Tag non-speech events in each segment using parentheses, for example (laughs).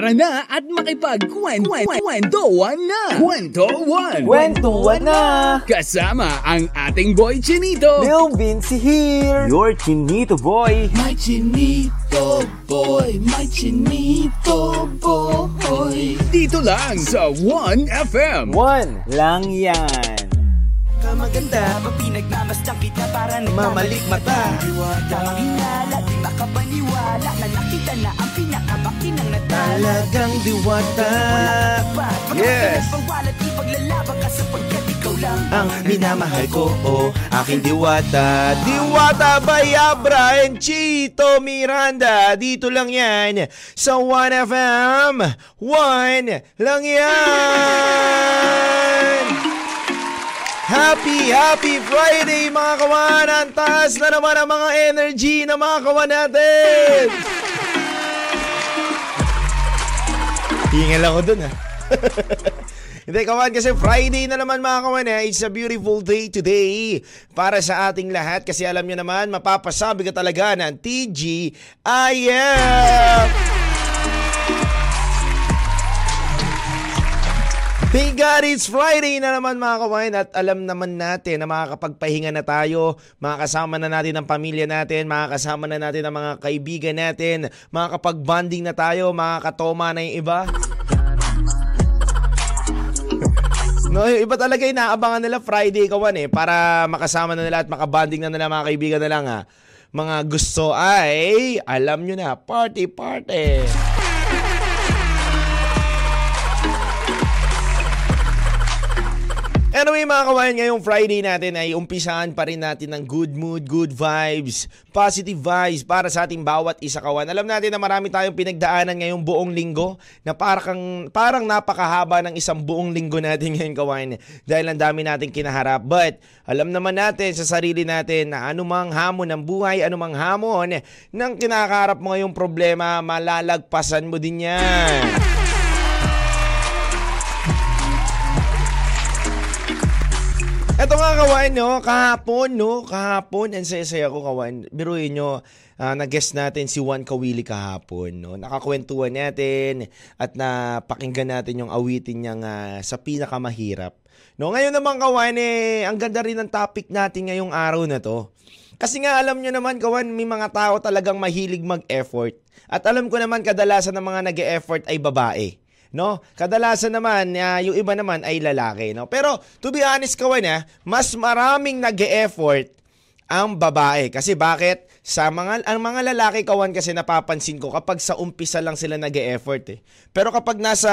Tara na at makipagkwentuhan na! Kwentuhan! Kwentuhan na! Kasama ang ating boy Chinito! Lil Vinci here! Your Chinito boy! My Chinito boy, my Chinito boy. Dito lang sa 1FM. One lang yan! Kamaganda, pag pinagmamasdan kita para Mamalik mata. Hinala, di makapaniwala Na Talagang diwata! Yes! Ang minamahal ko, oh, aking diwata Diwata by Abra and Chito Miranda Dito lang yan sa 1FM 1 lang yan Happy, happy Friday mga kawanan! Taas na naman ang mga energy ng mga kawan natin! Hingal ako dun ha. (laughs) Hindi kawan kasi Friday na naman mga kawan eh. It's a beautiful day today para sa ating lahat kasi alam nyo naman mapapasabi ka talaga ng TGIF! Thank God it's Friday na naman mga kawain at alam naman natin na makakapagpahinga na tayo, makakasama na natin ang pamilya natin, makakasama na natin ang mga kaibigan natin, makakapag-bonding na tayo, makakatoma na yung iba. (laughs) No, yung iba talaga inaabangan nila Friday kawan eh para makasama na nila at makabanding na nila mga kaibigan na lang ha. Mga gusto ay alam nyo na, party party. Anyway mga kawain, ngayong Friday natin ay umpisahan pa rin natin ng good mood, good vibes, positive vibes para sa ating bawat isa kawan. Alam natin na marami tayong pinagdaanan ngayong buong linggo na parang, parang napakahaba ng isang buong linggo natin (laughs) ngayon kawain dahil ang dami nating kinaharap. But alam naman natin sa sarili natin na anumang hamon ng buhay, anumang hamon ng kinakaharap mo ngayong problema, malalagpasan mo din yan. Ito nga kawan, no? Kahapon, no? Kahapon, ang saya-saya ko kawan. Biruin nyo, uh, nag-guest natin si Juan Kawili kahapon, no? Nakakwentuhan natin at napakinggan natin yung awitin niyang uh, sa pinakamahirap. No, ngayon naman kawan, eh, ang ganda rin ng topic natin ngayong araw na to. Kasi nga alam nyo naman kawan, may mga tao talagang mahilig mag-effort. At alam ko naman kadalasan ng mga nag-e-effort ay babae no? Kadalasan naman, uh, yung iba naman ay lalaki, no? Pero to be honest kawan, ha, mas maraming nag-e-effort ang babae. Kasi bakit? Sa mga ang mga lalaki kawan kasi napapansin ko kapag sa umpisa lang sila nag-e-effort eh. Pero kapag nasa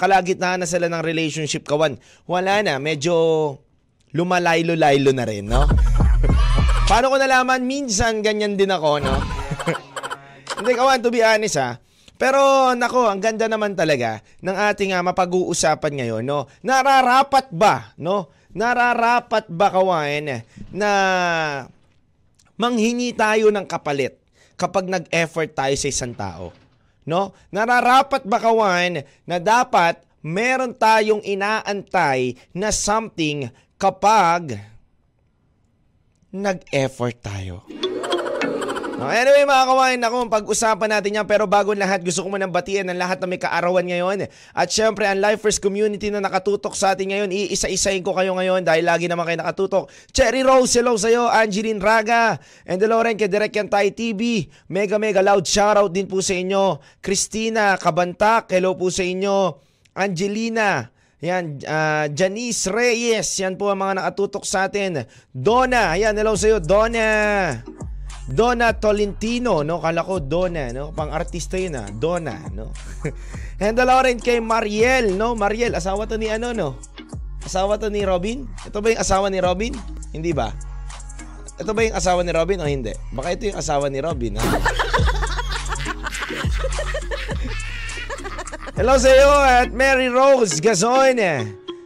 kalagitnaan na sila ng relationship kawan, wala na, medyo lumalaylo-laylo na rin, no? Paano ko nalaman? Minsan ganyan din ako, no? (laughs) Hindi kawan, to be honest ha, pero nako, ang ganda naman talaga ng ating uh, mapag-uusapan ngayon, no. Nararapat ba, no? Nararapat ba kawan na manghingi tayo ng kapalit kapag nag-effort tayo sa isang tao? No? Nararapat ba kawan na dapat meron tayong inaantay na something kapag nag-effort tayo? No, anyway mga kawain, ako pag-usapan natin yan pero bago lahat gusto ko munang batian ng lahat na may kaarawan ngayon. At syempre ang Lifers community na nakatutok sa atin ngayon, iisa-isahin ko kayo ngayon dahil lagi naman kayo nakatutok. Cherry Rose, hello sa'yo. Angeline Raga, and hello rin kay Direk Yantay TV. Mega mega loud shoutout din po sa inyo. Christina Kabantak, hello po sa inyo. Angelina, yan, uh, Janice Reyes, yan po ang mga nakatutok sa atin. Donna, yan, hello sa'yo, Donna. Donna Tolentino, no? Kala ko Donna, no? Pang artista yun ah, Donna, no? (laughs) And dalawa rin kay Mariel, no? Mariel, asawa to ni ano, no? Asawa to ni Robin? Ito ba yung asawa ni Robin? Hindi ba? Ito ba yung asawa ni Robin o hindi? Baka ito yung asawa ni Robin, ha? (laughs) hello sa iyo at Mary Rose Gazon.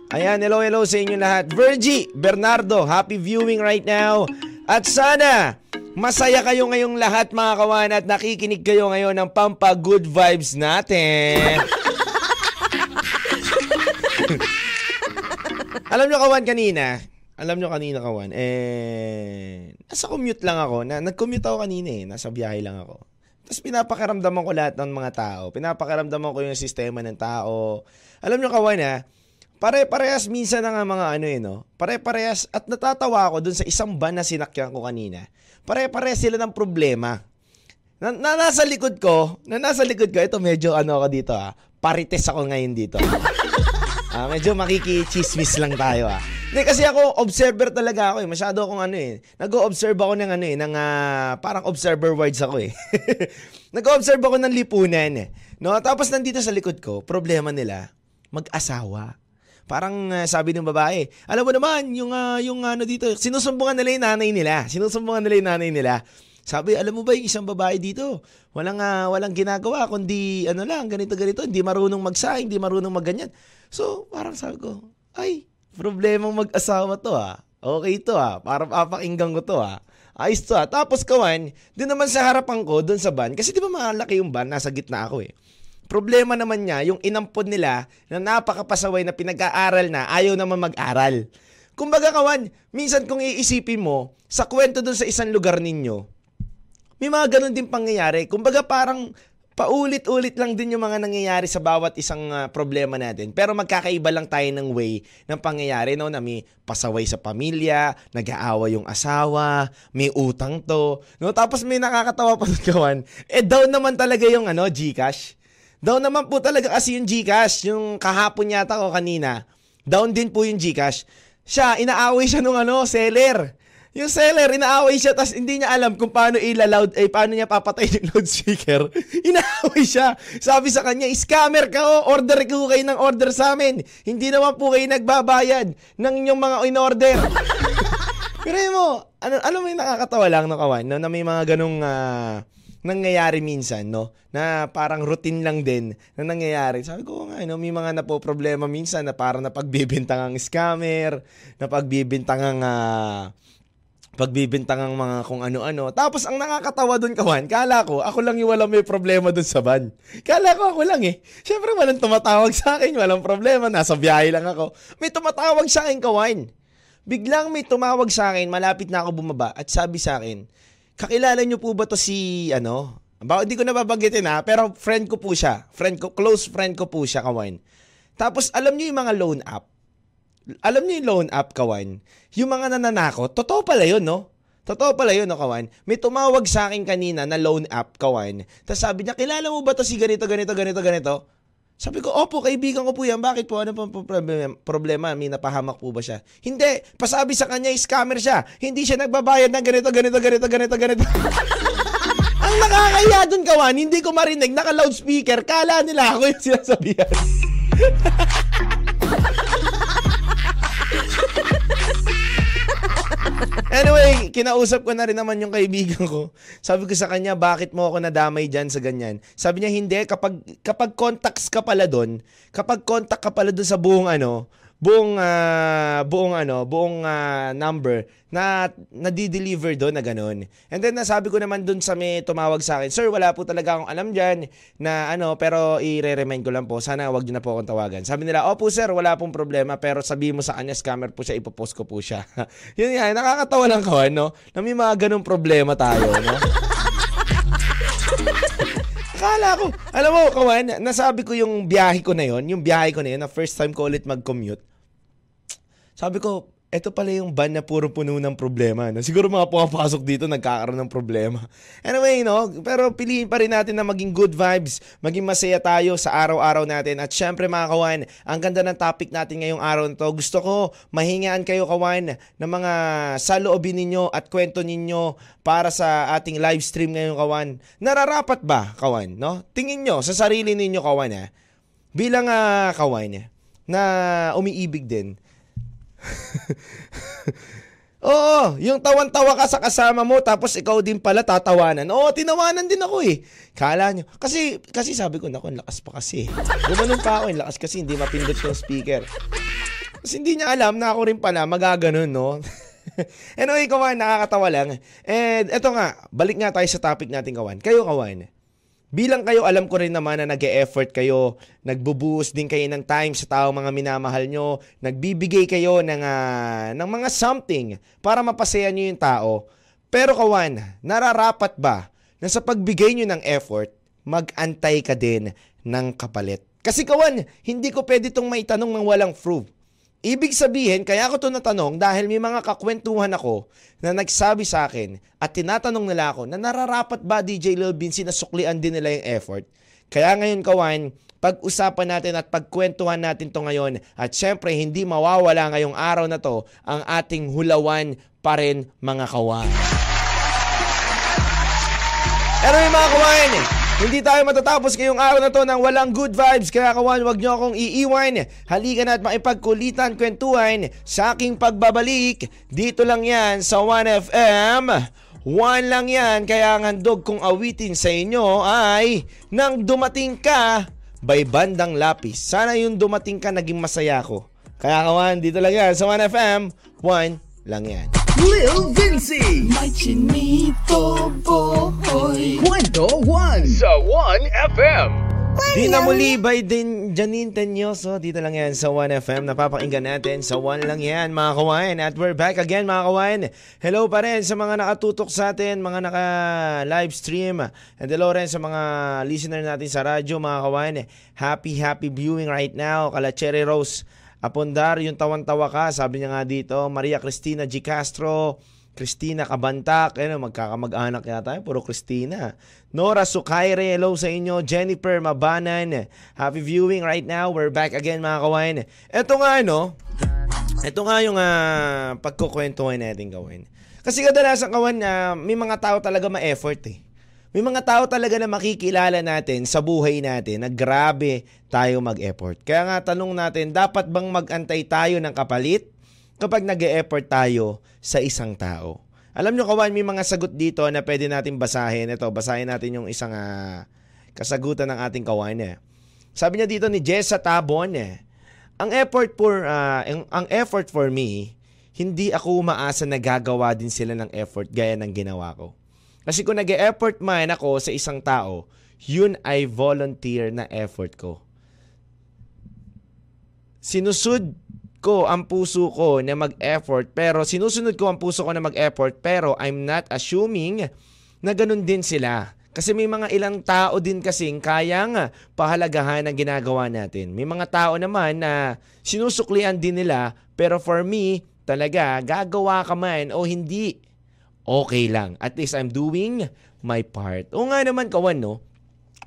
Ayan, hello, hello sa inyo lahat. Virgie, Bernardo, happy viewing right now. At sana, Masaya kayo ngayong lahat mga kawan at nakikinig kayo ngayon ng Pampa Good Vibes natin. (laughs) alam nyo kawan kanina, alam nyo kanina kawan, eh, nasa commute lang ako. Na, nag-commute ako kanina eh, nasa biyahe lang ako. Tapos pinapakaramdaman ko lahat ng mga tao. Pinapakaramdaman ko yung sistema ng tao. Alam nyo kawan ha, pare-parehas minsan na nga mga ano eh, no? Pare-parehas at natatawa ako dun sa isang van na sinakyan ko kanina. Pare-parehas sila ng problema. Na, na nasa likod ko, na nasa likod ko, ito medyo ano ako dito ah, parites ako ngayon dito. (laughs) Ah, medyo makikichismis lang tayo ah. Hindi kasi ako observer talaga ako eh. Masyado akong ano eh. Nag-o-observe ako ng ano eh, ng ah, parang observer words ako eh. (laughs) Nag-o-observe ako ng lipunan eh. No, tapos nandito sa likod ko, problema nila, mag-asawa. Parang ah, sabi ng babae, alam mo naman, yung, ah, yung ano dito, sinusumbungan nila yung nanay nila. Sinusumbungan nila yung nanay nila. Sabi, alam mo ba yung isang babae dito? Walang ah, walang ginagawa kundi ano lang, ganito ganito, hindi marunong magsaing, hindi marunong magganyan. So, parang sabi ko, ay, problemang mag-asawa to ah. Okay to ah. Parang papakinggan ko to ah. Ayos to ah. Tapos kawan, din naman sa harapan ko, doon sa van, kasi di ba malaki yung van, nasa gitna ako eh. Problema naman niya, yung inampod nila na napakapasaway na pinag-aaral na, ayaw naman mag-aral. Kumbaga kawan, minsan kung iisipin mo, sa kwento doon sa isang lugar ninyo, may mga ganun din pangyayari. Kumbaga parang paulit-ulit lang din yung mga nangyayari sa bawat isang ah, problema natin. Pero magkakaiba lang tayo ng way ng pangyayari no na may pasaway sa pamilya, nag-aawa yung asawa, may utang to. No tapos may nakakatawa pa kawan. Eh down naman talaga yung ano GCash. Down naman po talaga kasi yung GCash, yung kahapon yata ko kanina. Down din po yung GCash. Siya, inaaway siya nung ano, seller. Yung seller, inaaway siya, tapos hindi niya alam kung paano ilaloud, eh, paano niya papatay yung loudspeaker. (laughs) inaaway siya. Sabi sa kanya, scammer ka o, order ko kayo ng order sa amin. Hindi naman po kayo nagbabayad ng inyong mga in-order. (laughs) Pero mo, ano, alam mo yung nakakatawa lang no, kawan, no, na may mga ganong ah, nangyayari minsan, no? Na parang routine lang din na nangyayari. Sabi ko nga, no, may mga napo problema minsan na parang napagbibintang ang scammer, napagbibintang ang ah, pagbibintang ang mga kung ano-ano. Tapos ang nakakatawa doon kawan, kala ko, ako lang yung walang may problema doon sa van. Kala ko ako lang eh. Siyempre walang tumatawag sa akin, walang problema, nasa biyahe lang ako. May tumatawag sa akin kawan. Biglang may tumawag sa akin, malapit na ako bumaba at sabi sa akin, kakilala niyo po ba to si ano? Ba, hindi ko nababanggitin ha, pero friend ko po siya. Friend ko, close friend ko po siya, kawan. Tapos alam niyo yung mga loan app alam niyo yung loan app, Kawan? Yung mga nananakot, totoo pala yun, no? Totoo pala yun, no, Kawan? May tumawag sa akin kanina na loan app, Kawan. Tapos sabi niya, kilala mo ba to si ganito, ganito, ganito, ganito? Sabi ko, opo, kaibigan ko po yan. Bakit po? Ano po problema? problema? May napahamak po ba siya? Hindi. Pasabi sa kanya, scammer siya. Hindi siya nagbabayad ng ganito, ganito, ganito, ganito, ganito. (laughs) Ang nakakaya dun, Kawan, hindi ko marinig. Naka-loudspeaker. Kala nila ako yung sinasabihan. (laughs) Anyway, kinausap ko na rin naman yung kaibigan ko. Sabi ko sa kanya, bakit mo ako nadamay dyan sa ganyan? Sabi niya, hindi. Kapag, kapag contacts ka pala doon, kapag contact ka pala doon sa buong ano, buong ah, buong ano, buong ah, number na nadi-deliver doon na ganun. And then nasabi ko naman doon sa may tumawag sa akin, Sir, wala po talaga akong alam diyan na ano, pero i-remind ko lang po, sana wag niyo na po akong tawagan. Sabi nila, Opo sir, wala pong problema, pero sabi mo sa kanya, scammer po siya, ipopost ko po siya. (laughs) Yun nga, nakakatawa lang kawan, no? Na may mga ganung problema tayo, no? Akala ko, alam mo, kawan, nasabi ko yung biyahe ko na yon, yung biyahe ko na yun, na first time ko ulit mag-commute. Sabi ko, eto pala yung van na puro puno ng problema. No? Siguro mga pumapasok dito nagkakaroon ng problema. Anyway, no? pero piliin pa rin natin na maging good vibes, maging masaya tayo sa araw-araw natin. At syempre mga kawan, ang ganda ng topic natin ngayong araw na to. Gusto ko mahingaan kayo kawan ng mga saloobin ninyo at kwento ninyo para sa ating live stream ngayong kawan. Nararapat ba kawan? No? Tingin nyo sa sarili ninyo kawan ha? Bilang uh, kawan na umiibig din (laughs) Oo, yung tawan-tawa ka sa kasama mo tapos ikaw din pala tatawanan. Oo, tinawanan din ako eh. Kala nyo. Kasi, kasi sabi ko, naku, lakas pa kasi. Gumanon pa ako, lakas kasi hindi mapindot yung speaker. Kasi hindi niya alam na ako rin pala magaganon, no? (laughs) anyway, kawan, nakakatawa lang. And eto nga, balik nga tayo sa topic natin, kawan. Kayo, kawan, Bilang kayo, alam ko rin naman na nag effort kayo, nagbubuhos din kayo ng time sa tao mga minamahal nyo, nagbibigay kayo ng, uh, ng mga something para mapasaya nyo yung tao. Pero kawan, nararapat ba na sa pagbigay nyo ng effort, mag-antay ka din ng kapalit. Kasi kawan, hindi ko pwede itong maitanong ng walang proof. Ibig sabihin, kaya ako ito natanong dahil may mga kakwentuhan ako na nagsabi sa akin at tinatanong nila ako na nararapat ba DJ Lil Vinci na suklian din nila yung effort. Kaya ngayon kawan, pag-usapan natin at pagkwentuhan natin to ngayon at syempre hindi mawawala ngayong araw na to ang ating hulawan pa rin mga kawan. Pero yung mga kawan, hindi tayo matatapos ngayong araw na to ng walang good vibes. Kaya kawan, wag nyo akong iiwan. Halika na at maipagkulitan, kwentuhan sa aking pagbabalik. Dito lang yan sa 1FM. One lang yan, kaya ang handog kong awitin sa inyo ay nang dumating ka, by bandang lapis. Sana yung dumating ka, naging masaya ko. Kaya kawan, dito lang yan sa 1FM. One lang yan. Lil Vinci. May chinito boy Kwento 1 sa 1FM. Di na muli by din Janine Tenyoso. Dito lang yan sa 1FM. Napapakinggan natin sa 1 lang yan mga kawain. At we're back again mga kawain. Hello pa rin sa mga nakatutok sa atin, mga naka-live stream. And hello rin sa mga listener natin sa radyo mga kawain. Happy, happy viewing right now. Kala Cherry Rose Apondar, yung tawan-tawa ka. Sabi niya nga dito, Maria Cristina G. Castro, Christina Kabantak, ano, magkakamag-anak yata, puro Christina. Nora Sukaire, hello sa inyo. Jennifer Mabanan, happy viewing right now. We're back again mga kawain. Ito nga ano, ito nga yung uh, pagkukwentuhan natin gawin. Kasi kadalasan kawan, uh, may mga tao talaga ma-effort eh. May mga tao talaga na makikilala natin sa buhay natin na grabe tayo mag-effort. Kaya nga tanong natin, dapat bang mag-antay tayo ng kapalit kapag nag effort tayo sa isang tao? Alam nyo kawan, may mga sagot dito na pwede natin basahin. Ito, basahin natin yung isang uh, kasagutan ng ating kawan. Eh. Sabi niya dito ni Jessa Tabon, eh, ang effort for uh, ang, ang effort for me, hindi ako umaasa na gagawa din sila ng effort gaya ng ginawa ko. Kasi kung nag effort man ako sa isang tao, yun ay volunteer na effort ko. Sinusud ko ang puso ko na mag-effort pero sinusunod ko ang puso ko na mag-effort pero I'm not assuming na ganun din sila. Kasi may mga ilang tao din kasing kayang pahalagahan ang ginagawa natin. May mga tao naman na sinusuklian din nila pero for me, talaga gagawa ka man o hindi okay lang. At least I'm doing my part. O nga naman, kawan, no?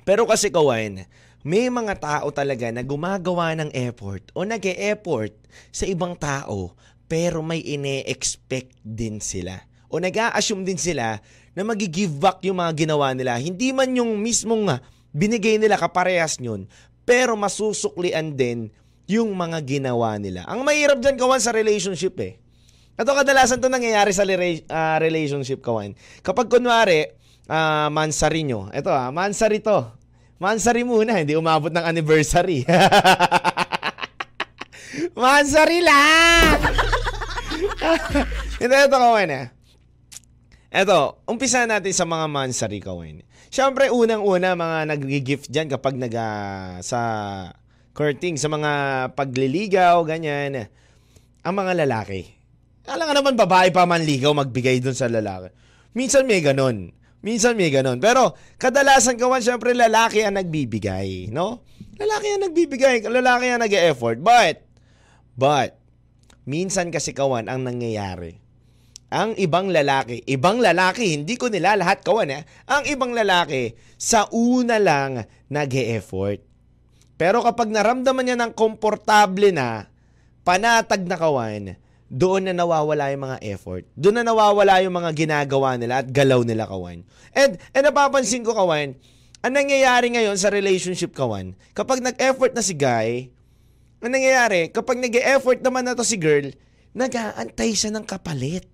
Pero kasi, kawan, may mga tao talaga na gumagawa ng effort o nag effort sa ibang tao pero may ine-expect din sila. O nag assume din sila na magi-give back yung mga ginawa nila. Hindi man yung mismong binigay nila kaparehas yun, pero masusuklian din yung mga ginawa nila. Ang mahirap dyan kawan sa relationship eh. Ito kadalasan to nangyayari sa uh, relationship kawan. Kapag kunwari, uh, mansari nyo. Ito ah, mansari to. Mansari muna, hindi umabot ng anniversary. (laughs) mansari lang! ito, ito kawan eh. Ito, umpisa natin sa mga mansari kawan. Siyempre, unang-una mga nag-gift dyan kapag nag uh, sa courting, sa mga pagliligaw, ganyan. Ang mga lalaki alam nga naman babae pa man ligaw magbigay dun sa lalaki. Minsan may ganun. Minsan may ganun. Pero kadalasan kawan syempre lalaki ang nagbibigay, no? Lalaki ang nagbibigay, lalaki ang nag-effort. But, but, minsan kasi kawan ang nangyayari. Ang ibang lalaki, ibang lalaki, hindi ko nila lahat kawan eh. Ang ibang lalaki, sa una lang nag-effort. Pero kapag naramdaman niya ng komportable na, panatag na kawan, doon na nawawala yung mga effort. Doon na nawawala yung mga ginagawa nila at galaw nila, kawan. And, and napapansin ko, kawan, ang nangyayari ngayon sa relationship, kawan, kapag nag-effort na si guy, ang nangyayari, kapag nag-effort naman na to si girl, nag-aantay siya ng kapalit.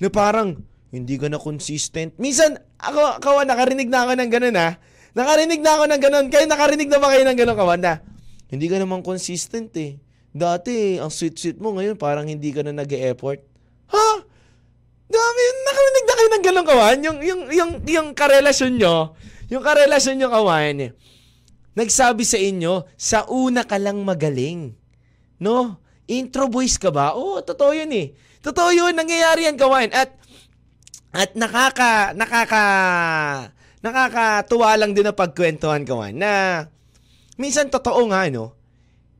Na parang, hindi ka na consistent. Minsan, ako, kawan, nakarinig na ako ng ganun, ha? Nakarinig na ako ng ganun. Kayo nakarinig na ba kayo ng ganun, kawan, na? Hindi ka naman consistent, eh Dati, ang sweet-sweet mo ngayon, parang hindi ka na nag effort Ha? Dami, nakarinig na kayo ng ganun kawan? Yung, yung, yung, yung karelasyon nyo, yung karelasyon nyo kawan, nagsabi sa inyo, sa una ka lang magaling. No? Intro voice ka ba? Oo, oh, totoo yun eh. Totoo yun, nangyayari yan kawan. At At nakaka, nakaka, nakakatuwa lang din na pagkwentuhan kawan na minsan totoo nga no,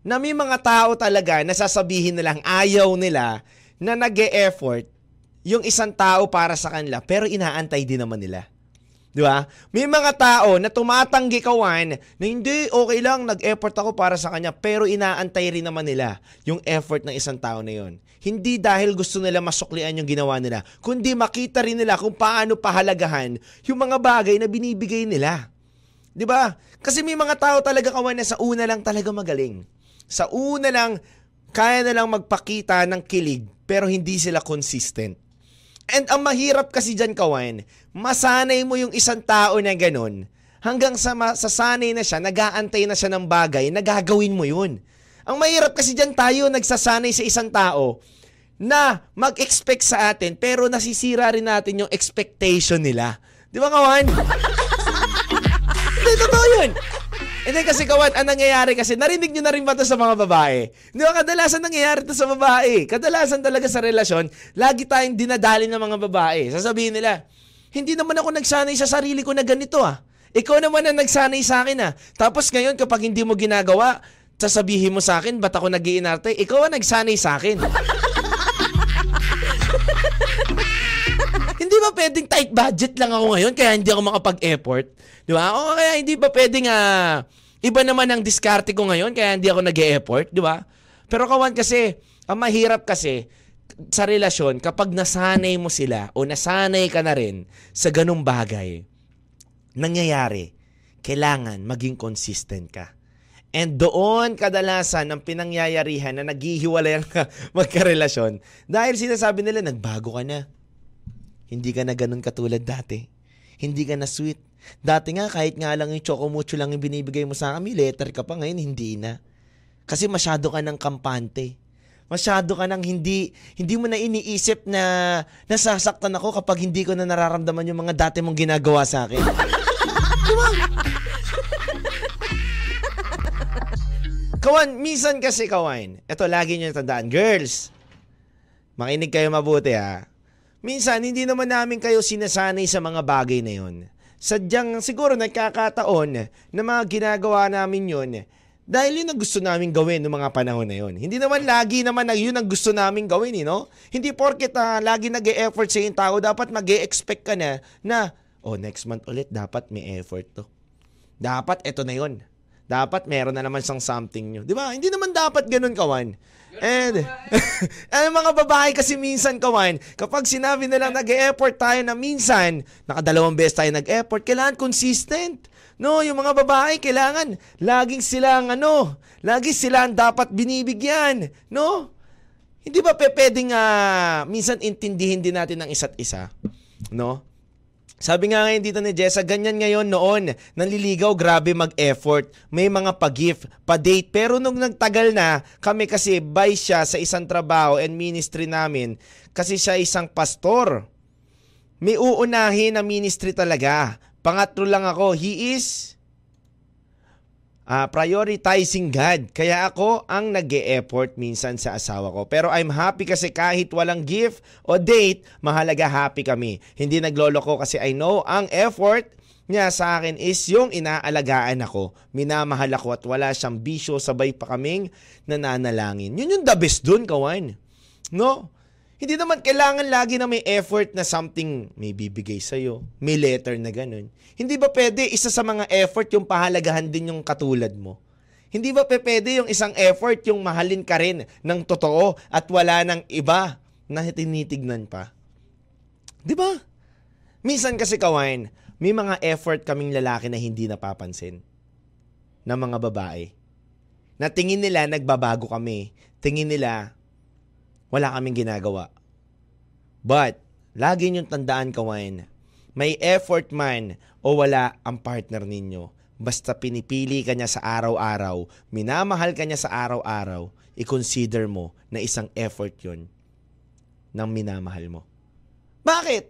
na may mga tao talaga na sasabihin nilang ayaw nila na nag effort yung isang tao para sa kanila pero inaantay din naman nila. Di ba? May mga tao na tumatanggi kawan na hindi, okay lang, nag-effort ako para sa kanya, pero inaantay rin naman nila yung effort ng isang tao na yon. Hindi dahil gusto nila masuklian yung ginawa nila, kundi makita rin nila kung paano pahalagahan yung mga bagay na binibigay nila. Di ba? Kasi may mga tao talaga kawan na sa una lang talaga magaling. Sa una lang, kaya na lang magpakita ng kilig, pero hindi sila consistent. And ang mahirap kasi dyan, kawan, masanay mo yung isang tao na ganun, hanggang sa masasanay na siya, nagaantay na siya ng bagay, nagagawin mo yun. Ang mahirap kasi dyan tayo nagsasanay sa isang tao na mag-expect sa atin, pero nasisira rin natin yung expectation nila. Di ba, kawan? (laughs) Totoo yun. Hindi kasi kawan, ang nangyayari kasi, narinig nyo na rin ba ito sa mga babae? Hindi ba kadalasan nangyayari ito sa babae? Kadalasan talaga sa relasyon, lagi tayong dinadali ng mga babae. Sasabihin nila, hindi naman ako nagsanay sa sarili ko na ganito ah. Ikaw naman ang nagsanay sa akin ah. Tapos ngayon kapag hindi mo ginagawa, sasabihin mo sa akin, ba't ako nag Ikaw ang nagsanay sa akin. (laughs) hindi ba pwedeng tight budget lang ako ngayon kaya hindi ako makapag-effort? Di ba? O kaya hindi ba pwedeng uh, iba naman ang diskarte ko ngayon kaya hindi ako nag effort di ba? Pero kawan kasi, ang mahirap kasi sa relasyon kapag nasanay mo sila o nasanay ka na rin sa ganung bagay, nangyayari, kailangan maging consistent ka. And doon kadalasan ang pinangyayarihan na naghihiwalay ang (laughs) magkarelasyon dahil sinasabi nila nagbago ka na. Hindi ka na ganun katulad dati. Hindi ka na sweet. Dati nga kahit nga lang yung chocomucho lang yung binibigay mo sa akin, letter ka pa ngayon, hindi na. Kasi masyado ka ng kampante. Masyado ka nang hindi hindi mo na iniisip na nasasaktan ako kapag hindi ko na nararamdaman yung mga dati mong ginagawa sa akin. diba? (laughs) Kawan, minsan kasi kawan, ito lagi nyo tandaan, girls, makinig kayo mabuti ha. Minsan, hindi naman namin kayo sinasanay sa mga bagay na yon. Sadyang siguro nagkakataon na mga ginagawa namin yon dahil yun ang gusto namin gawin noong mga panahon na yon. Hindi naman lagi naman na yun ang gusto namin gawin, you know? Hindi porket uh, lagi nag effort sa yung tao, dapat mag expect ka na na, oh, next month ulit, dapat may effort to. Dapat ito na yon. Dapat meron na naman siyang something nyo. Di ba? Hindi naman dapat ganun, kawan. And, ang (laughs) mga babae kasi minsan, kawan, kapag sinabi nilang nag-effort tayo na minsan, nakadalawang beses tayo nag-effort, kailangan consistent. No, yung mga babae, kailangan laging silang ano, lagi silang dapat binibigyan. No? Hindi ba pwedeng uh, minsan intindihin din natin ng isa't isa? No? Sabi nga ngayon dito ni Jessa, ganyan ngayon noon, nanliligaw, grabe mag-effort. May mga pa-gift, pa-date. Pero nung nagtagal na, kami kasi by siya sa isang trabaho and ministry namin, kasi siya isang pastor. May uunahin na ministry talaga. Pangatlo lang ako, he is uh, prioritizing God. Kaya ako ang nag effort minsan sa asawa ko. Pero I'm happy kasi kahit walang gift o date, mahalaga happy kami. Hindi nagloloko kasi I know ang effort niya sa akin is yung inaalagaan ako. Minamahal ako at wala siyang bisyo, sabay pa kaming nananalangin. Yun yung the best dun, kawan. No? Hindi naman kailangan lagi na may effort na something may bibigay sa'yo. May letter na ganun. Hindi ba pwede isa sa mga effort yung pahalagahan din yung katulad mo? Hindi ba pwede yung isang effort yung mahalin ka rin ng totoo at wala ng iba na tinitignan pa? Di ba? Minsan kasi kawain, may mga effort kaming lalaki na hindi napapansin ng mga babae. Na tingin nila nagbabago kami. Tingin nila wala kaming ginagawa. But, lagi niyong tandaan, kawain, may effort man o wala ang partner ninyo. Basta pinipili ka niya sa araw-araw, minamahal ka niya sa araw-araw, i-consider mo na isang effort yon ng minamahal mo. Bakit?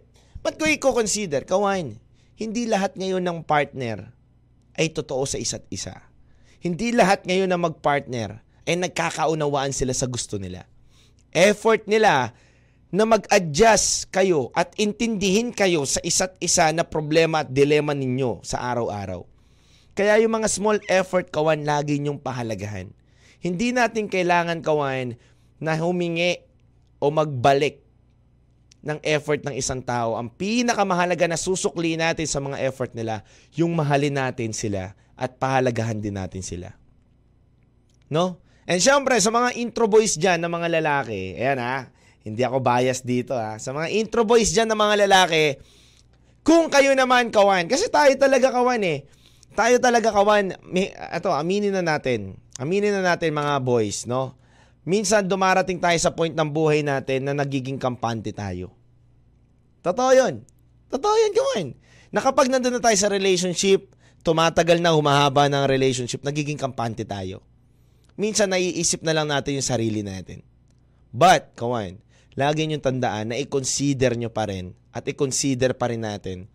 Ba't ko i-consider? Kawain, hindi lahat ngayon ng partner ay totoo sa isa't isa. Hindi lahat ngayon na mag-partner ay nagkakaunawaan sila sa gusto nila effort nila na mag-adjust kayo at intindihin kayo sa isa't isa na problema at dilema ninyo sa araw-araw. Kaya yung mga small effort kawan lagi nyong pahalagahan. Hindi natin kailangan kawan na humingi o magbalik ng effort ng isang tao. Ang pinakamahalaga na susukli natin sa mga effort nila, yung mahalin natin sila at pahalagahan din natin sila. No? And syempre, sa mga intro boys dyan ng mga lalaki, ayan ha, hindi ako bias dito ha. Sa mga intro boys dyan ng mga lalaki, kung kayo naman kawan, kasi tayo talaga kawan eh. Tayo talaga kawan, may, ato, aminin na natin. Aminin na natin mga boys, no? Minsan dumarating tayo sa point ng buhay natin na nagiging kampante tayo. Totoo yun. Totoo yun, kawan. Na kapag nandun na tayo sa relationship, tumatagal na humahaba ng relationship, nagiging kampante tayo. Minsan naiisip na lang natin yung sarili natin. But, kawan, lagi nyo tandaan na i-consider nyo pa rin at i-consider pa rin natin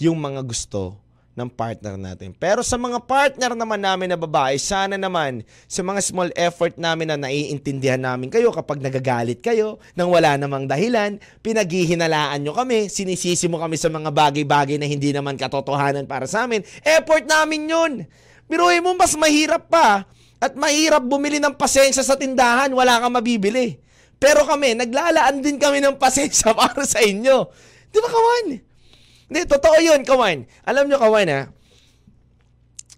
yung mga gusto ng partner natin. Pero sa mga partner naman namin na babae, sana naman sa mga small effort namin na naiintindihan namin kayo kapag nagagalit kayo nang wala namang dahilan, pinaghihinalaan nyo kami, sinisisi mo kami sa mga bagay-bagay na hindi naman katotohanan para sa amin. Effort namin yun. Biruin mo, mas mahirap pa. At mahirap bumili ng pasensya sa tindahan, wala kang mabibili. Pero kami, naglalaan din kami ng pasensya (laughs) para sa inyo. Di ba, kawan? Hindi, totoo yun, kawan. Alam nyo, kawan, ha?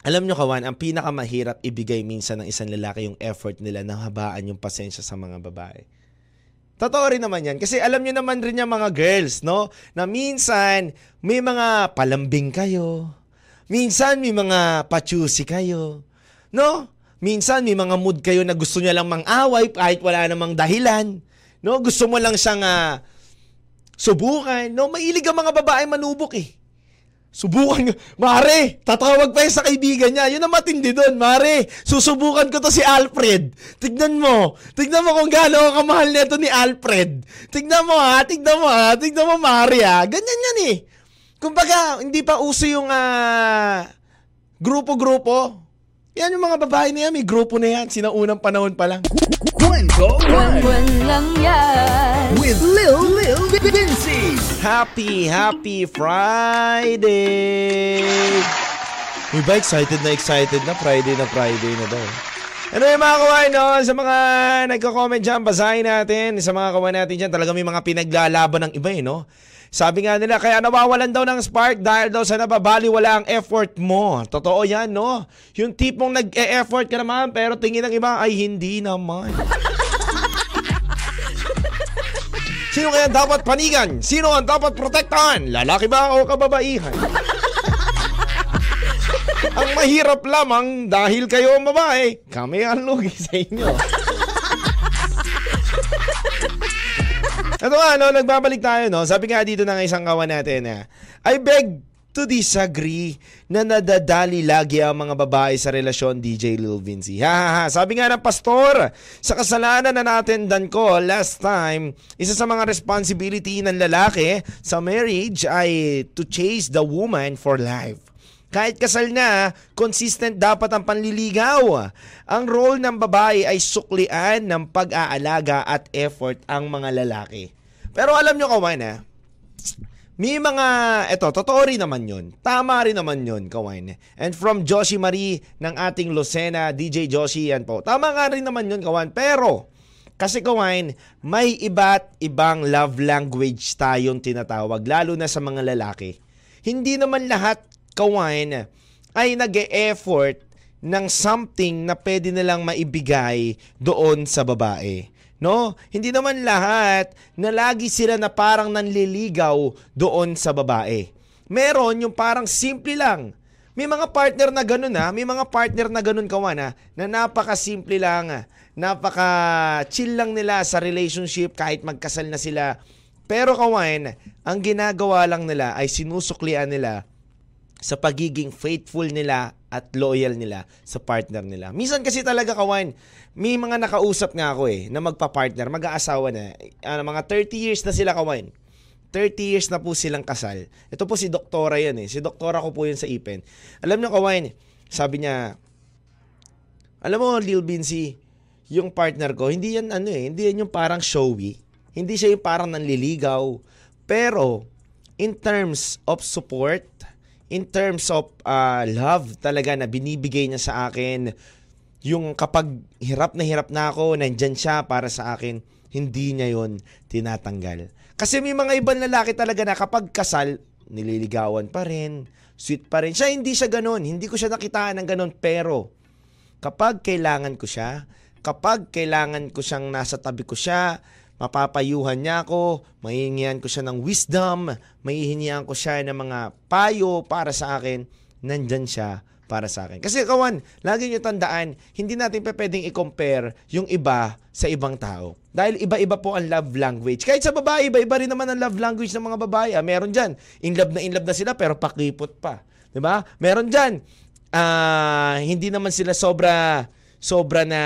Alam nyo, kawan, ang pinakamahirap ibigay minsan ng isang lalaki yung effort nila na habaan yung pasensya sa mga babae. Totoo rin naman yan. Kasi alam nyo naman rin yung mga girls, no? Na minsan, may mga palambing kayo. Minsan, may mga pachusi kayo. No? Minsan, may mga mood kayo na gusto niya lang mang-away kahit wala namang dahilan. No? Gusto mo lang siyang uh, subukan. No? Mailig ang mga babae manubok eh. Subukan Mare, tatawag pa sa kaibigan niya. Yun ang matindi doon. Mare, susubukan ko to si Alfred. Tignan mo. Tignan mo kung gaano kamahal nito ni Alfred. Tignan mo ha. Tignan mo ha. Tignan mo Mare ha. Ganyan yan eh. Kumbaga, hindi pa uso yung uh, grupo-grupo. Yan yung mga babae na yan. May grupo na yan. Sinaunang panahon pa lang. Kwento Buwan lang yan. with Lil Lil Vinci. Happy, happy Friday! May ba excited na excited na Friday na Friday na daw. Ano yung mga kawan, no? Sa mga nagko-comment dyan, basahin natin. Sa mga kawan natin dyan, talaga may mga pinaglalaban ng iba eh, no? Sabi nga nila, kaya nawawalan daw ng spark dahil daw sa nababali wala ang effort mo. Totoo yan, no? Yung tipong nag-e-effort ka naman, pero tingin ng iba, ay hindi naman. (laughs) Sino kaya dapat panigan? Sino ang dapat protektahan? Lalaki ba o kababaihan? (laughs) ang mahirap lamang dahil kayo ang babae, kami ang lugi sa inyo. Ito nga, no, nagbabalik tayo, no? Sabi nga dito ng isang kawan natin, na, I beg to disagree na nadadali lagi ang mga babae sa relasyon DJ Lil Vinci. Ha, ha, ha. Sabi nga ng pastor, sa kasalanan na natin dan ko last time, isa sa mga responsibility ng lalaki sa marriage ay to chase the woman for life. Kahit kasal na, consistent dapat ang panliligaw. Ang role ng babae ay suklian ng pag-aalaga at effort ang mga lalaki. Pero alam nyo kawan ha, may mga, eto, totoo rin naman yun. Tama rin naman yun, kawan. And from Joshi Marie ng ating Lucena, DJ Joshi, yan po. Tama nga rin naman yun, kawan. Pero, kasi kawan, may iba't ibang love language tayong tinatawag, lalo na sa mga lalaki. Hindi naman lahat kawan ay nag effort ng something na pwede nilang maibigay doon sa babae. No? Hindi naman lahat na lagi sila na parang nanliligaw doon sa babae. Meron yung parang simple lang. May mga partner na ganun ha, may mga partner na ganun kawan ha, na napaka-simple lang, napaka-chill lang nila sa relationship kahit magkasal na sila. Pero kawan, ang ginagawa lang nila ay sinusuklian nila sa pagiging faithful nila at loyal nila sa partner nila. Minsan kasi talaga kawan, may mga nakausap nga ako eh na magpa-partner, mag-aasawa na. Ano, mga 30 years na sila kawan. 30 years na po silang kasal. Ito po si doktora yan eh. Si doktora ko po yun sa IPEN. Alam niyo kawan, sabi niya, alam mo Lil Binsi, yung partner ko, hindi yan ano eh, hindi yan yung parang showy. Hindi siya yung parang nanliligaw. Pero, in terms of support, in terms of uh, love talaga na binibigay niya sa akin, yung kapag hirap na hirap na ako, nandyan siya para sa akin, hindi niya yon tinatanggal. Kasi may mga ibang lalaki talaga na kapag kasal, nililigawan pa rin, sweet pa rin. Siya hindi siya ganun, hindi ko siya nakitaan ng ganun, pero kapag kailangan ko siya, kapag kailangan ko siyang nasa tabi ko siya, mapapayuhan niya ako, mahihingihan ko siya ng wisdom, mahihingihan ko siya ng mga payo para sa akin, nandyan siya para sa akin. Kasi kawan, lagi niyo tandaan, hindi natin pa pwedeng i-compare yung iba sa ibang tao. Dahil iba-iba po ang love language. Kahit sa babae, iba-iba rin naman ang love language ng mga babae. Ah, meron dyan, in love na in love na sila pero pakipot pa. ba? Meron dyan, ah, hindi naman sila sobra sobra na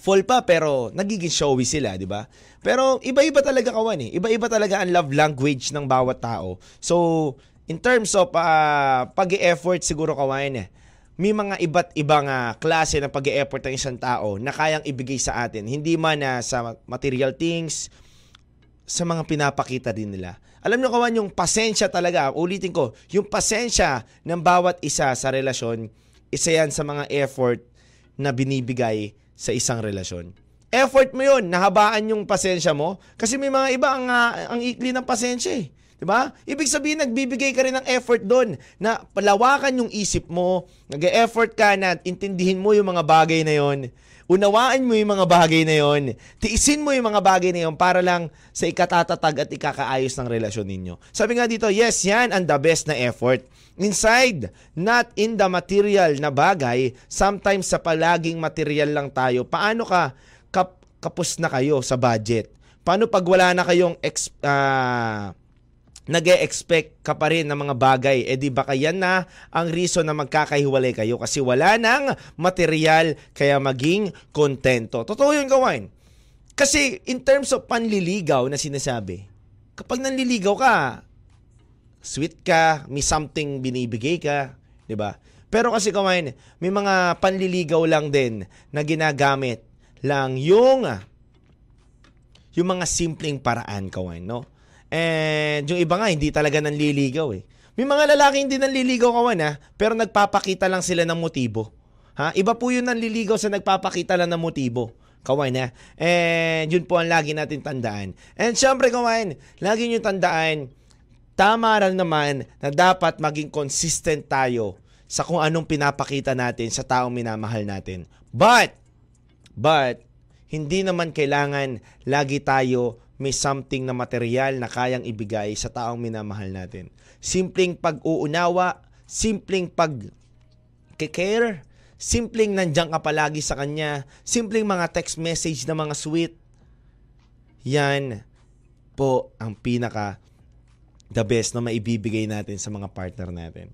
full pa pero nagiging showy sila, 'di ba? Pero iba-iba talaga kawan eh. Iba-iba talaga ang love language ng bawat tao. So, in terms of uh, pag-effort siguro kawan eh, may mga iba't ibang uh, klase ng pag-effort ng isang tao na kayang ibigay sa atin. Hindi man na uh, sa material things, sa mga pinapakita din nila. Alam niyo kawan, yung pasensya talaga, ulitin ko, yung pasensya ng bawat isa sa relasyon, isa yan sa mga effort na binibigay sa isang relasyon. Effort mo yun, nahabaan yung pasensya mo. Kasi may mga iba ang, uh, ang ikli ng pasensya eh. 'Di ba? Ibig sabihin nagbibigay ka rin ng effort doon na palawakan yung isip mo, nag-effort ka na intindihin mo yung mga bagay na yon. Unawaan mo yung mga bagay na yon. Tiisin mo yung mga bagay na yon para lang sa ikatatatag at ikakaayos ng relasyon ninyo. Sabi nga dito, yes, yan ang the best na effort. Inside, not in the material na bagay, sometimes sa palaging material lang tayo. Paano ka kap, kapos na kayo sa budget? Paano pag wala na kayong ex, uh, nag expect ka pa rin ng mga bagay. Eh di ba kaya na ang reason na magkakahiwalay kayo kasi wala nang material kaya maging kontento. Totoo yun gawain. Kasi in terms of panliligaw na sinasabi, kapag nanliligaw ka, sweet ka, may something binibigay ka, di ba? Pero kasi kawain, may mga panliligaw lang din na ginagamit lang yung yung mga simpleng paraan kawain, no? And yung iba nga, hindi talaga nanliligaw eh. May mga lalaki hindi nanliligaw kawan ha, pero nagpapakita lang sila ng motibo. Ha? Iba po yung nanliligaw sa nagpapakita lang ng motibo. Kawan ha. And yun po ang lagi natin tandaan. And syempre kawan, lagi nyo tandaan, tama rin naman na dapat maging consistent tayo sa kung anong pinapakita natin sa taong minamahal natin. But, but, hindi naman kailangan lagi tayo may something na material na kayang ibigay sa taong minamahal natin. Simpleng pag-uunawa, simpleng pag-care, simpleng nandiyan ka palagi sa kanya, simpleng mga text message na mga sweet. Yan po ang pinaka the best na maibibigay natin sa mga partner natin.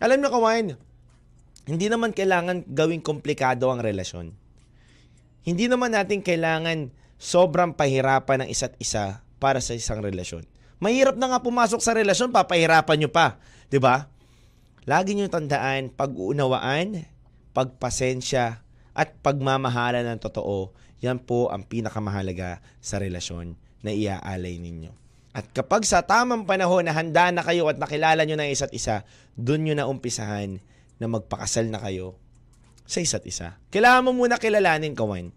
Alam niyo kawain, hindi naman kailangan gawing komplikado ang relasyon. Hindi naman natin kailangan sobrang pahirapan ng isa't isa para sa isang relasyon. Mahirap na nga pumasok sa relasyon, papahirapan nyo pa. ba? Diba? Lagi nyo tandaan, pag-uunawaan, pagpasensya, at pagmamahala ng totoo, yan po ang pinakamahalaga sa relasyon na iaalay ninyo. At kapag sa tamang panahon na handa na kayo at nakilala nyo na isa't isa, doon nyo na umpisahan na magpakasal na kayo sa isa't isa. Kailangan mo muna kilalanin, kawan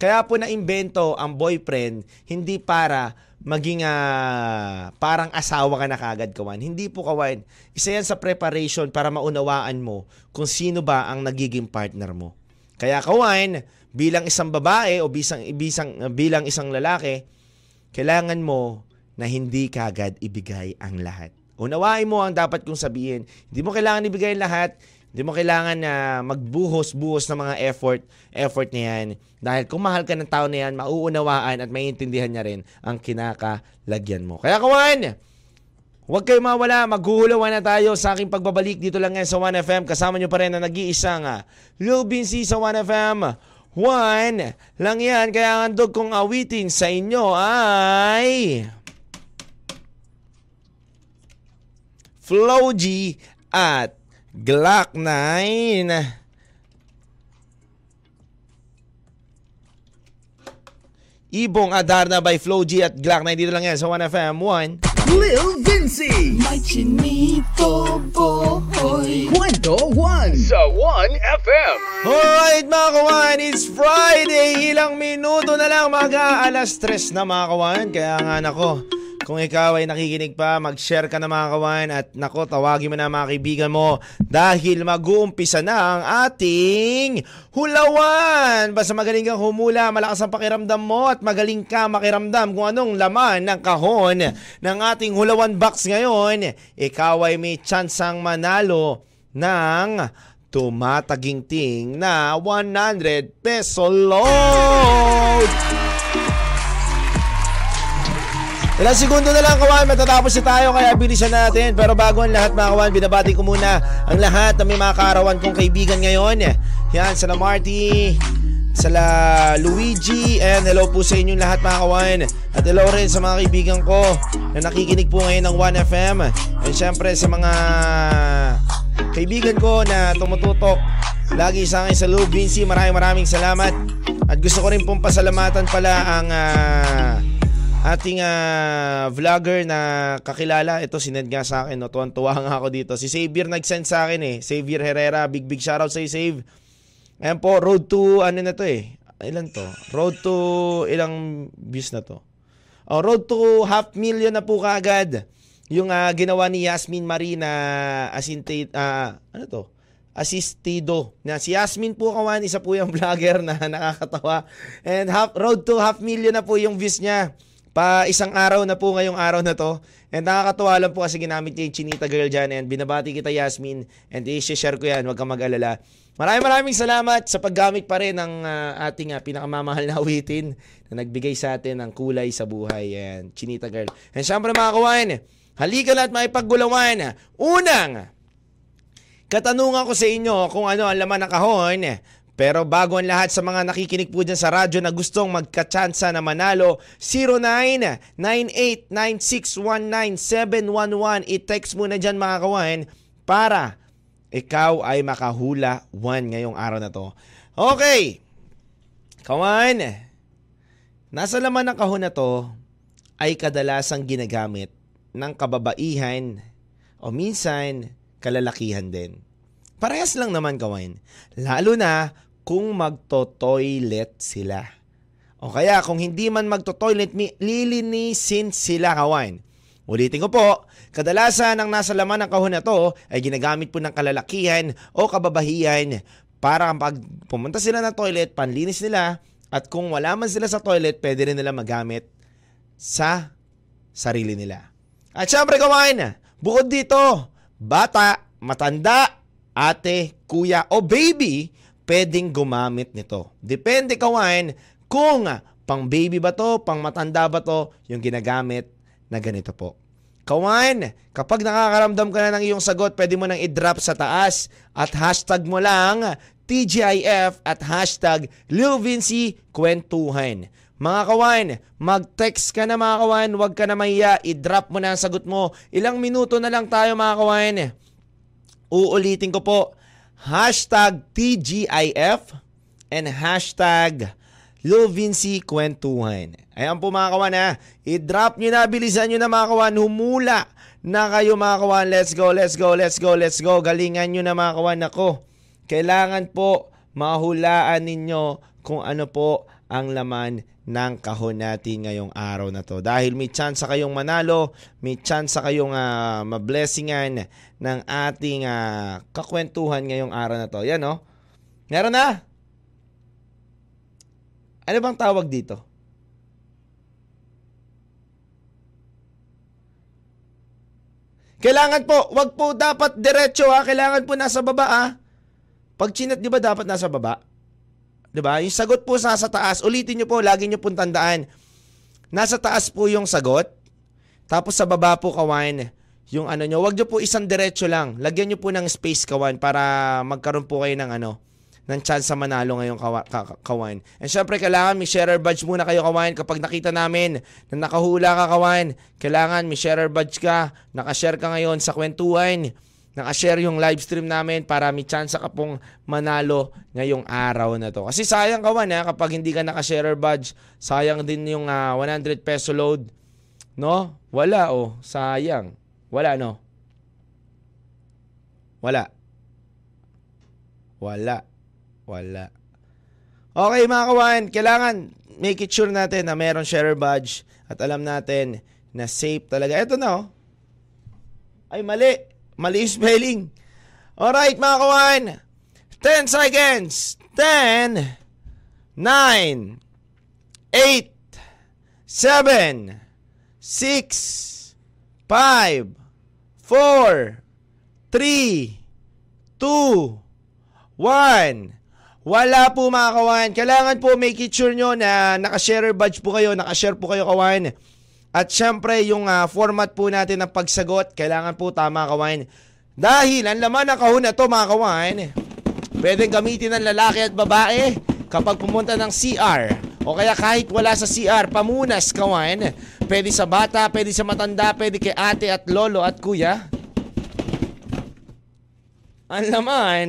kaya po na-invento ang boyfriend hindi para maging uh, parang asawa ka na kagad kawan. Hindi po kawan. Isa yan sa preparation para maunawaan mo kung sino ba ang nagiging partner mo. Kaya kawan, bilang isang babae o bisang, bisang, bilang isang lalaki, kailangan mo na hindi kagad ibigay ang lahat. Unawain mo ang dapat kong sabihin. Hindi mo kailangan ibigay lahat hindi mo kailangan na magbuhos-buhos ng mga effort, effort na yan. Dahil kung mahal ka ng tao na yan, mauunawaan at maiintindihan niya rin ang kinakalagyan mo. Kaya kawan, huwag kayo mawala, maghuhulawan na tayo sa aking pagbabalik dito lang yan sa 1FM. Kasama nyo pa rin na nag-iisang uh, Lil Bincy sa 1FM. One lang yan, kaya ang handog kong awitin sa inyo ay... Flow G at Glock 9. Ibong Adarna by Flo G at Glock 9 dito lang yan sa 1FM 1. Lil Vinci. May chinito boy Kwento 1 sa 1FM. Alright mga kawan, it's Friday. Ilang minuto na lang mag-aalas stress na mga kawan. Kaya nga nako, kung ikaw ay nakikinig pa, mag-share ka na mga kawan at nako, tawagin mo na mga kaibigan mo dahil mag-uumpisa na ang ating hulawan. Basta magaling kang humula, malakas ang pakiramdam mo at magaling ka makiramdam kung anong laman ng kahon ng ating hulawan box ngayon. Ikaw ay may tsansang manalo ng tumataginting na 100 peso load. Ilang segundo na lang kawan, matatapos na tayo kaya bilisan natin. Pero bago ang lahat mga kawan, binabati ko muna ang lahat may mga kaarawan kong kaibigan ngayon. Yan, sa Marty, sa La Luigi, and hello po sa inyong lahat mga kawan. At hello rin sa mga kaibigan ko na nakikinig po ngayon ng 1FM. And syempre sa mga kaibigan ko na tumututok lagi sa akin sa Lou Vinci, maraming maraming salamat. At gusto ko rin pong pasalamatan pala ang ah, ating ah, vlogger na kakilala. Ito, sinend nga sa akin. No? Tuwan-tuwa nga ako dito. Si Xavier nag-send sa akin eh. Xavier Herrera. Big, big shoutout sa Save. Ayan po, road to, ano na to eh. Ilan to? Road to, ilang views na to? Oh, road to half million na po kaagad. Yung ah, ginawa ni Yasmin Marie na asinte, ah, ano to? Assistido. Na si Yasmin po kawan, isa po yung (laughs) vlogger na nakakatawa. And half, road to half million na po yung views niya. Pa isang araw na po ngayong araw na to. And nakakatuwa lang po kasi ginamit niya yung Chinita Girl dyan. And binabati kita Yasmin. And i-share ko yan. Huwag kang mag-alala. Maraming maraming salamat sa paggamit pa rin ng ah, ating ah, pinakamamahal na awitin na nagbigay sa atin ng kulay sa buhay. And Chinita Girl. And syempre mga kawan, halika na at maipaggulawan. Unang, katanungan ko sa inyo kung ano ang laman ng kahon. Pero bago ang lahat sa mga nakikinig po dyan sa radyo na gustong magkatsansa na manalo, 0998-9619711. I-text mo na dyan mga kawan para ikaw ay makahula 1 ngayong araw na to. Okay. Kawan, nasa laman ng kahon na to ay kadalasang ginagamit ng kababaihan o minsan kalalakihan din. Parehas lang naman kawan. Lalo na kung magto-toilet sila. O kaya kung hindi man magto-toilet, lilinisin sila kawan. Ulitin ko po, kadalasan ang nasa laman ng kahon na to ay ginagamit po ng kalalakihan o kababahihan para pag pumunta sila ng toilet, panlinis nila at kung wala man sila sa toilet, pwede rin nila magamit sa sarili nila. At syempre kawan, bukod dito, bata, matanda, ate, kuya o baby, pwedeng gumamit nito. Depende kawan kung pang baby ba to, pang matanda ba to, yung ginagamit na ganito po. Kawan, kapag nakakaramdam ka na ng iyong sagot, pwede mo nang i-drop sa taas at hashtag mo lang TGIF at hashtag Lil Vinci Kwentuhan. Mga kawan, mag-text ka na mga kawan, huwag ka na mahiya, i-drop mo na ang sagot mo. Ilang minuto na lang tayo mga kawan. Uulitin ko po, hashtag TGIF and hashtag Lil Vinci Kwentuhan. Ayan po mga kawan ha. I-drop nyo na, bilisan nyo na mga kawan. Humula na kayo mga kawan. Let's go, let's go, let's go, let's go. Galingan nyo na mga kawan. Ako, kailangan po mahulaan ninyo kung ano po ang laman ng kahon natin ngayong araw na to. Dahil may chance kayong manalo, may chance kayong uh, mablessingan ng ating ah, kakwentuhan ngayong araw na to. Yan no? Meron na? Ano bang tawag dito? Kailangan po, wag po dapat diretso ha. Kailangan po nasa baba ha. Pag chinat, di ba dapat nasa baba? Di ba? Yung sagot po sa, sa taas. Ulitin nyo po, lagi nyo pong tandaan. Nasa taas po yung sagot. Tapos sa baba po, kawan, yung ano nyo. Wag nyo po isang diretso lang. Lagyan nyo po ng space, kawan, para magkaroon po kayo ng ano, ng chance sa manalo ngayong kawa, ka, kawan. And syempre, kailangan may sharer badge muna kayo, kawan. Kapag nakita namin na nakahula ka, kawan, kailangan may sharer badge ka, nakashare ka ngayon sa kwentuhan. Nakashare yung live stream namin para may chance ka pong manalo ngayong araw na to. Kasi sayang kawan ha, kapag hindi ka nakashare badge, sayang din yung ah, 100 peso load. No? Wala oh, sayang. Wala no? Wala. Wala. Wala. Okay mga kawan, kailangan make it sure natin na meron sharer badge at alam natin na safe talaga. Ito na oh. Ay mali. Mali spelling. Alright mga kawan. 10 seconds. 10, 9, 8, 7, 6, 5, 4, 3, 2, 1. Wala po mga kawan. Kailangan po make it sure nyo na nakashare badge po kayo, nakashare po kayo kawan. At syempre yung ah, format po natin ng pagsagot, kailangan po tama kawan. Dahil ang laman ng kahon na to mga kawan, pwedeng gamitin ng lalaki at babae kapag pumunta ng CR. O kaya kahit wala sa CR, pamunas kawan. Pwede sa bata, pwede sa matanda, pwede kay ate at lolo at kuya. Ang laman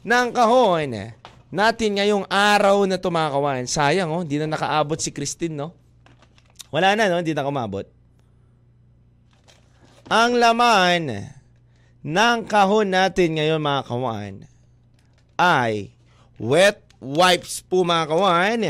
ng kahon natin ngayong araw na tumakawan. Sayang oh, hindi na nakaabot si Christine no. Wala na no, hindi na kumabot. Ang laman ng kahon natin ngayon mga kawan ay wet wipes po mga kawan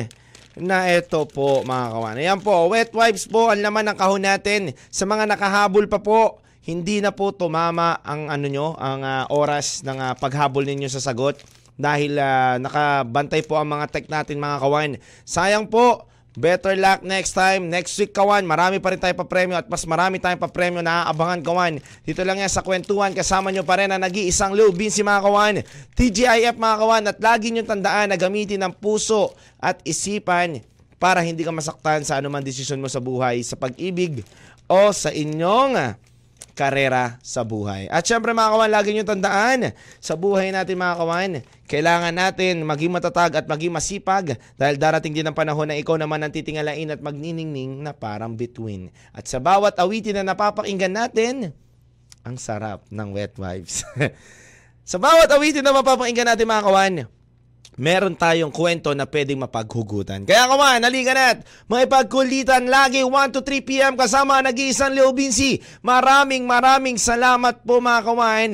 na ito po mga kawan. Ayan po, wet wipes po ang laman ng kahon natin. Sa mga nakahabol pa po, hindi na po tumama ang ano nyo, ang ah, oras ng ah, paghabol ninyo sa sagot dahil ah, nakabantay po ang mga tech natin mga kawan. Sayang po, better luck next time. Next week kawan, marami pa rin tayo pa-premyo at mas marami tayong pa-premyo na aabangan kawan. Dito lang yan sa kwentuhan, kasama nyo pa rin ang nag-iisang Lou Vinci mga kawan. TGIF mga kawan at lagi nyo tandaan na gamitin ang puso at isipan para hindi ka masaktan sa anuman desisyon mo sa buhay, sa pag-ibig o sa inyong karera sa buhay. At syempre mga kawan, lagi nyo tandaan, sa buhay natin mga kawan, kailangan natin maging matatag at maging masipag dahil darating din ang panahon na ikaw naman ang titingalain at magniningning na parang bituin. At sa bawat awitin na napapakinggan natin, ang sarap ng wet vibes. (laughs) sa bawat awitin na mapapakinggan natin mga kawan, meron tayong kwento na pwedeng mapaghugutan. Kaya kaman, halika na't maipagkulitan lagi 1 to 3 p.m. kasama ang nag-iisang Leo Vinci. Maraming maraming salamat po mga kawan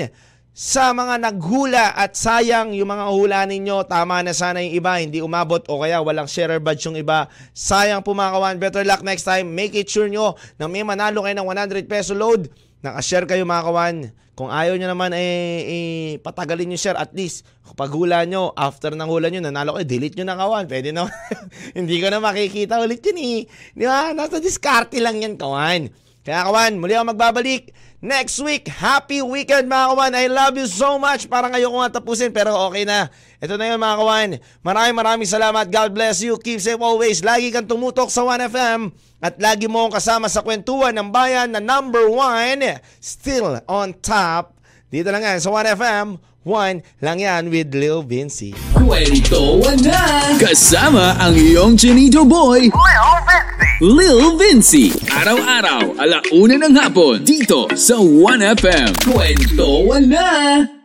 sa mga naghula at sayang yung mga hula ninyo. Tama na sana yung iba, hindi umabot o kaya walang sharer badge yung iba. Sayang po mga kawan. Better luck next time. Make it sure nyo na may manalo kayo ng 100 peso load. Nakashare kayo mga kawan. Kung ayaw nyo naman eh, eh patagalin yung share at least pag hula nyo, after ng hula nyo, nanalo kayo, delete nyo na kawan. Pwede na. (laughs) Hindi ko na makikita ulit yun eh. Di ba? Nasa diskarte lang yan kawan. Kaya kawan, muli ako magbabalik next week. Happy weekend mga kawan. I love you so much. Parang ngayon ko nga tapusin pero okay na. Ito na yun mga kawan. Maraming maraming salamat. God bless you. Keep safe always. Lagi kang tumutok sa 1FM. At lagi mo akong kasama sa kwentuhan ng bayan na number 1 still on top. Dito lang yan sa 1FM. 1 lang yan with Lil Vinci. Kwentuhan na! Kasama ang iyong Chinito Boy, Lil Vinci. Araw-araw, alauna ng hapon, dito sa 1FM. Kwentuhan na!